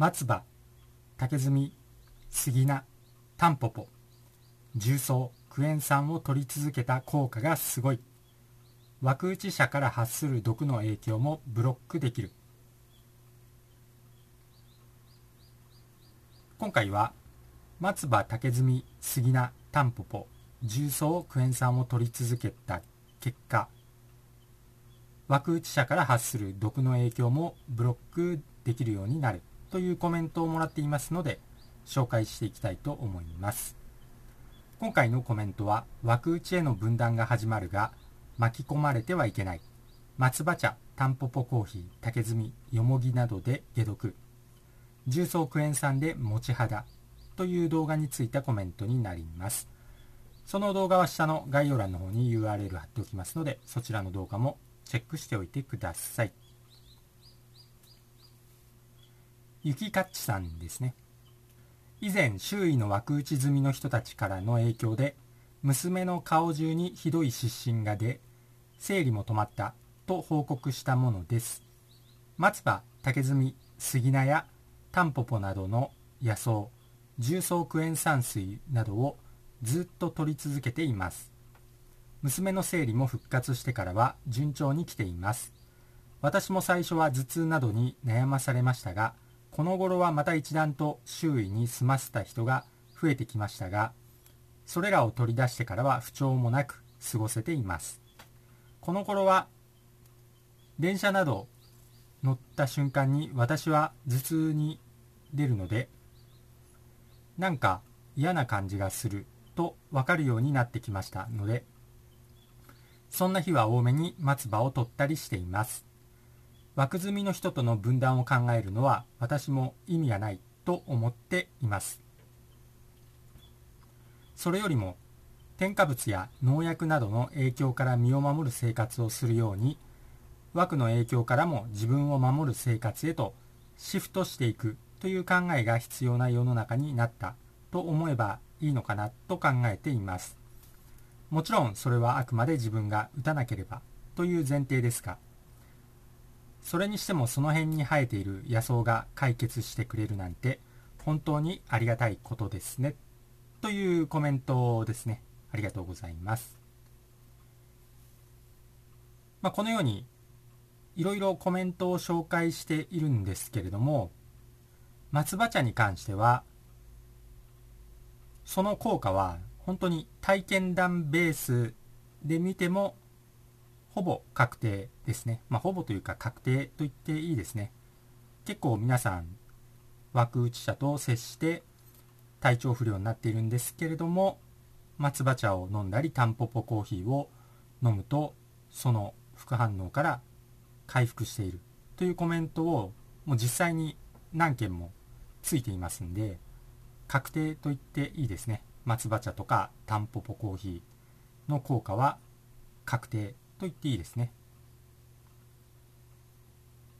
松葉竹炭杉菜タンポポ重曹クエン酸を取り続けた効果がすごい。枠打ち者から発する毒の影響もブロックできる。今回は松葉竹炭杉菜タンポポ重曹クエン酸を取り続けた結果枠打ち者から発する毒の影響もブロックできるようになる。というコメントをもらっていますので紹介していきたいと思います。今回のコメントは枠打ちへの分断が始まるが巻き込まれてはいけない。松葉茶タンポポコーヒー竹炭よもぎなどで解毒。重曹クエン酸で持ち肌。という動画についたコメントになります。その動画は下の概要欄の方に URL 貼っておきますのでそちらの動画もチェックしておいてください。雪かっちさんですね。以前周囲の枠打ち済みの人たちからの影響で娘の顔中にひどい湿疹が出生理も止まったと報告したものです。松葉竹炭杉菜やタンポポなどの野草重曹クエン酸水などをずっと取り続けています。娘の生理も復活してからは順調に来ています。私も最初は頭痛などに悩まされましたがこの頃はまた一段と周囲に済ませた人が増えてきましたがそれらを取り出してからは不調もなく過ごせています。この頃は電車など乗った瞬間に私は頭痛に出るのでなんか嫌な感じがすると分かるようになってきましたのでそんな日は多めに松葉を取ったりしています。枠積みの人との分断を考えるのは私も意味がないと思っています。それよりも添加物や農薬などの影響から身を守る生活をするように枠の影響からも自分を守る生活へとシフトしていくという考えが必要な世の中になったと思えばいいのかなと考えています。もちろんそれはあくまで自分が打たなければという前提ですがそれにしてもその辺に生えている野草が解決してくれるなんて本当にありがたいことですね。というコメントですね。ありがとうございます、まあ、このようにいろいろコメントを紹介しているんですけれども松葉茶に関してはその効果は本当に体験談ベースで見てもほぼ確定ですね。まあ、ほぼというか確定と言っていいですね。結構皆さん、枠打ち者と接して体調不良になっているんですけれども、松葉茶を飲んだり、タンポポコーヒーを飲むと、その副反応から回復しているというコメントをもう実際に何件もついていますんで、確定と言っていいですね。松葉茶とかタンポポコーヒーの効果は確定と言っていいですね。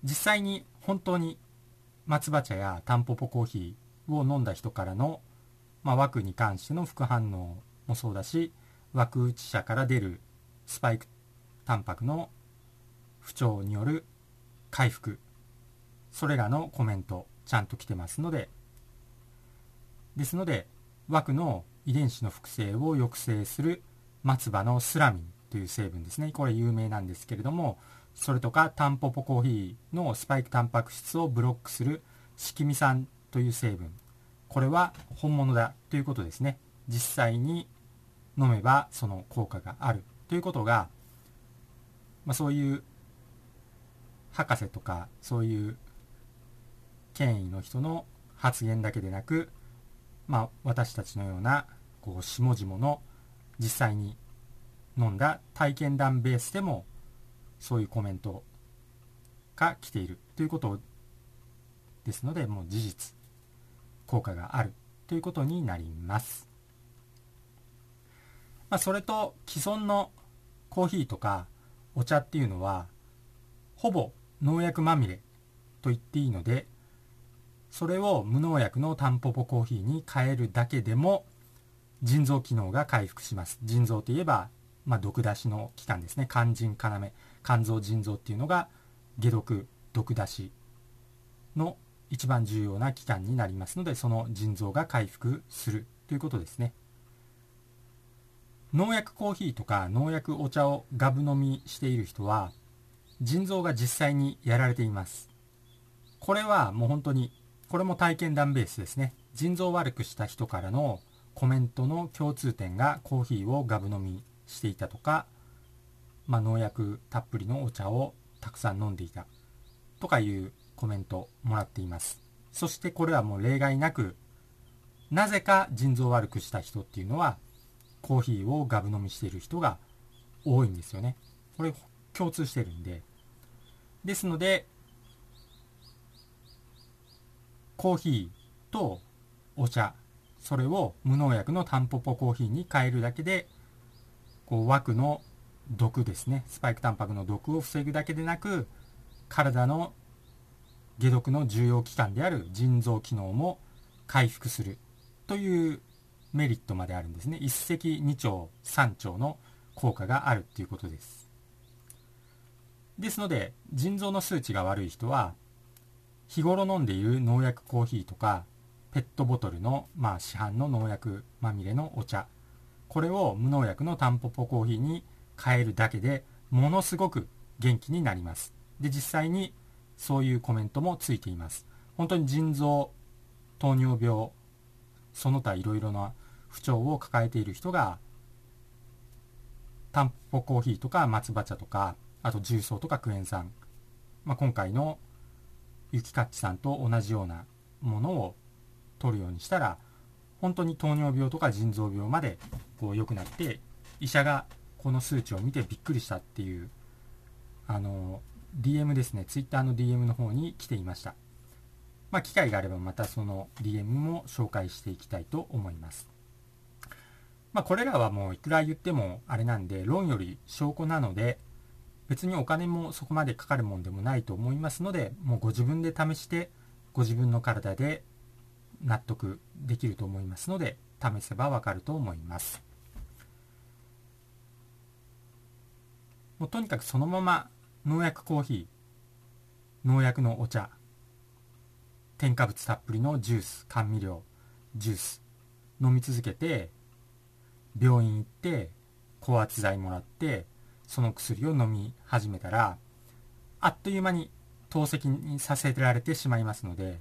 実際に本当に松葉茶やタンポポコーヒーを飲んだ人からの、まあ、枠に関しての副反応もそうだし枠打ち者から出るスパイクタンパクの不調による回復それらのコメントちゃんと来てますので。ですので枠の遺伝子の複製を抑制する松葉のスラミンという成分ですね。これ有名なんですけれどもそれとかタンポポコーヒーのスパイクタンパク質をブロックする色味酸という成分。これは本物だということですね。実際に飲めばその効果がある。ということが、まあ、そういう博士とかそういう権威の人の発言だけでなく、まあ、私たちのようなこう下々の実際に飲んだ体験談ベースでもそういうコメントが来ているということですのでもう事実効果があるということになります、まあ、それと既存のコーヒーとかお茶っていうのはほぼ農薬まみれと言っていいのでそれを無農薬のタンポポコーヒーに変えるだけでも腎臓機能が回復します。腎臓といえばまあ、毒出しの器官ですね。肝腎要肝臓腎臓っていうのが解毒毒出しの一番重要な期間になりますのでその腎臓が回復するということですね。農薬コーヒーとか農薬お茶をガブ飲みしている人は腎臓が実際にやられています。これはもう本当にこれも体験談ベースですね。腎臓悪くした人からのコメントの共通点がコーヒーをガブ飲みしていたとか、まあ、農薬たっぷりのお茶をたくさん飲んでいたとかいうコメントもらっています。そしてこれはもう例外なくなぜか腎臓を悪くした人っていうのはコーヒーをガブ飲みしている人が多いんですよね。これ共通してるんで。ですのでコーヒーとお茶それを無農薬のタンポポコーヒーに変えるだけでこう枠の毒ですね。スパイクタンパクの毒を防ぐだけでなく体の解毒の重要器官である腎臓機能も回復するというメリットまであるんですね。一石二鳥三鳥の効果があるっていうことです。ですので腎臓の数値が悪い人は日頃飲んでいる農薬コーヒーとかペットボトルの、まあ、市販の農薬まみれのお茶これを無農薬のタンポポコーヒーに変えるだけでものすごく元気になります。で実際にそういうコメントもついています。本当に腎臓糖尿病その他いろいろな不調を抱えている人がタンポポコーヒーとか松葉茶とかあと重曹とかクエン酸、まあ、今回のユキカッチさんと同じようなものを取るようにしたら本当に糖尿病とか腎臓病までこう良くなって医者がこの数値を見てびっくりしたっていうあの DM ですね。Twitter の DM の方に来ていました。まあ機会があればまたその DM も紹介していきたいと思います。まあこれらはもういくら言ってもあれなんで論より証拠なので別にお金もそこまでかかるもんでもないと思いますのでもうご自分で試してご自分の体で納得できると思いますので試せばわかると思います。もうとにかくそのまま農薬コーヒー農薬のお茶添加物たっぷりのジュース甘味料ジュース飲み続けて病院行って高圧剤もらってその薬を飲み始めたらあっという間に透析にさせられてしまいますので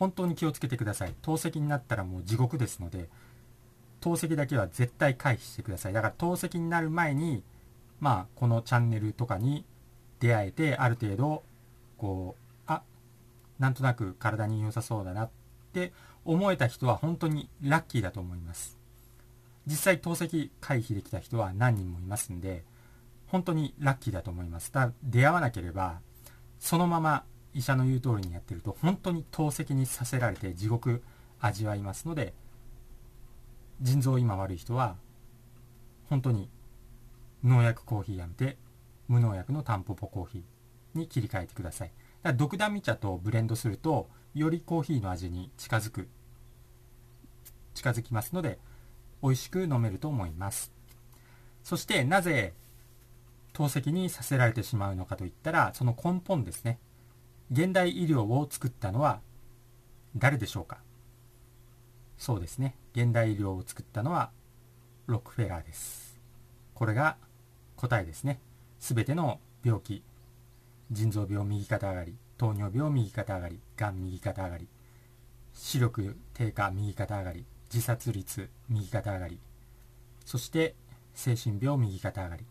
本当に気をつけてください。透析になったらもう地獄ですので透析だけは絶対回避してください。だから透析になる前にまあこのチャンネルとかに出会えてある程度こうあなんとなく体に良さそうだなって思えた人は本当にラッキーだと思います。実際透析回避できた人は何人もいますんで本当にラッキーだと思います。ただ出会わなければ、そのまま医者の言う通りにやってると、本当に透析にさせられて地獄味わいますので、腎臓今悪い人は、本当に農薬コーヒーやめて、無農薬のタンポポコーヒーに切り替えてください。だから毒ダミ茶とブレンドすると、よりコーヒーの味に近づく、近づきますので、美味しく飲めると思います。そしてなぜ透析にさせられてしまうのかといったらその根本ですね現代医療を作ったのは誰でしょうか？そうですね。現代医療を作ったのはロックフェラーです。これが答えですね。全ての病気腎臓病右肩上がり糖尿病右肩上がりがん右肩上がり視力低下右肩上がり自殺率右肩上がりそして精神病右肩上がり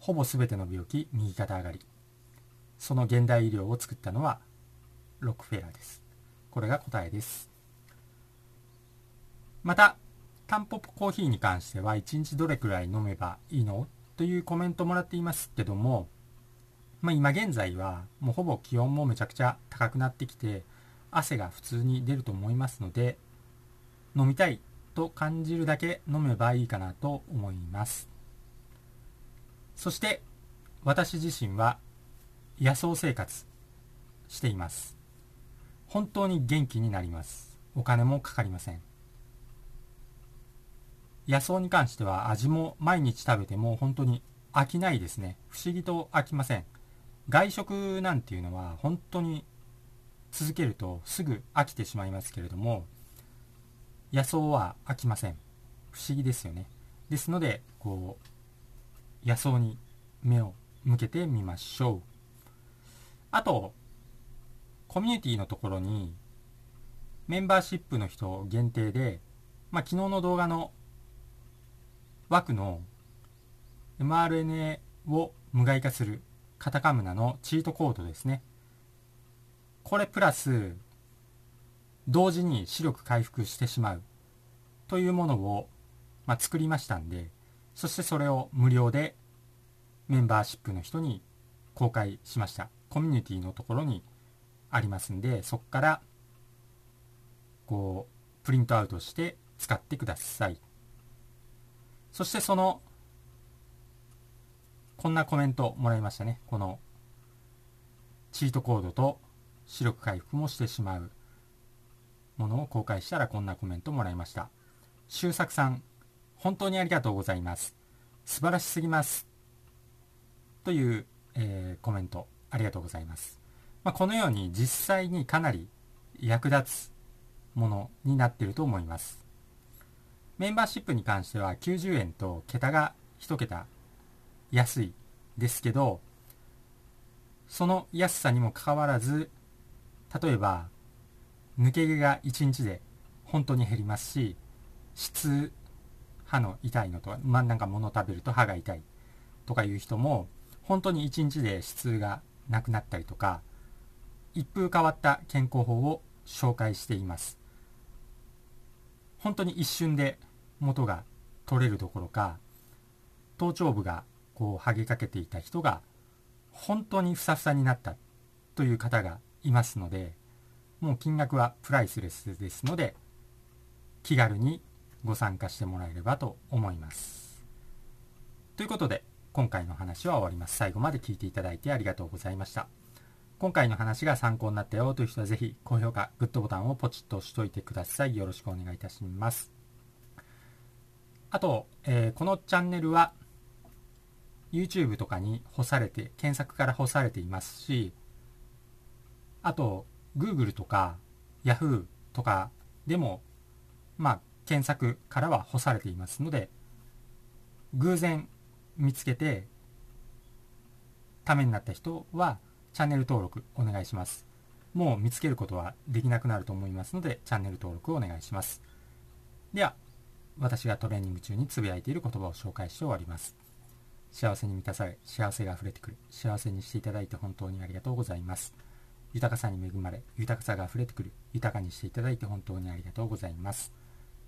ほぼ全ての病気右肩上がり。その現代医療を作ったのはロックフェラーです。これが答えです。またタンポポコーヒーに関しては1日どれくらい飲めばいいの？というコメントもらっていますけども、まあ、今現在はもうほぼ気温もめちゃくちゃ高くなってきて汗が普通に出ると思いますので飲みたいと感じるだけ飲めばいいかなと思います。そして私自身は野草生活しています。本当に元気になります。お金もかかりません。野草に関しては味も毎日食べても本当に飽きないですね。不思議と飽きません。外食なんていうのは本当に続けるとすぐ飽きてしまいますけれども野草は飽きません。不思議ですよね。ですのでこう野草に目を向けてみましょう。あとコミュニティのところにメンバーシップの人限定で、まあ、昨日の動画の枠の mRNA を無害化するカタカムナのチートコードですね。これプラス同時に視力回復してしまうというものを、まあ、作りましたんでそしてそれを無料でメンバーシップの人に公開しました。コミュニティのところにありますんでそこからこうプリントアウトして使ってください。そしてそのこんなコメントもらいましたね。このチートコードと視力回復もしてしまうものを公開したらこんなコメントもらいました。周作さん本当にありがとうございます。素晴らしすぎます。という、えー、コメント。ありがとうございます、まあ、このように実際にかなり役立つものになっていると思います。メンバーシップに関しては90円と桁が1桁安いですけどその安さにもかかわらず例えば抜け毛が1日で本当に減りますし質歯の痛いのとか、まあ、なんか物食べると歯が痛いとかいう人も本当に1日で質がなくなったりとか一風変わった健康法を紹介しています。本当に一瞬で元が取れるどころか頭頂部がこう剥げかけていた人が本当にふさふさになったという方がいますのでもう金額はプライスレスですので気軽にご参加してもらえればと思います。ということで今回の話は終わります。最後まで聞いていただいてありがとうございました。今回の話が参考になったよという人はぜひ高評価グッドボタンをポチッと押しといてください。よろしくお願いいたします。あと、えー、このチャンネルは YouTube とかに干されて検索から干されていますしあと Google とか Yahoo とかでもまあ検索からは干されていますので偶然見つけてためになった人はチャンネル登録お願いします。もう見つけることはできなくなると思いますのでチャンネル登録をお願いします。では私がトレーニング中につぶやいている言葉を紹介して終わります。幸せに満たされ幸せが溢れてくる。幸せにしていただいて本当にありがとうございます。豊かさに恵まれ豊かさが溢れてくる。豊かにしていただいて本当にありがとうございます。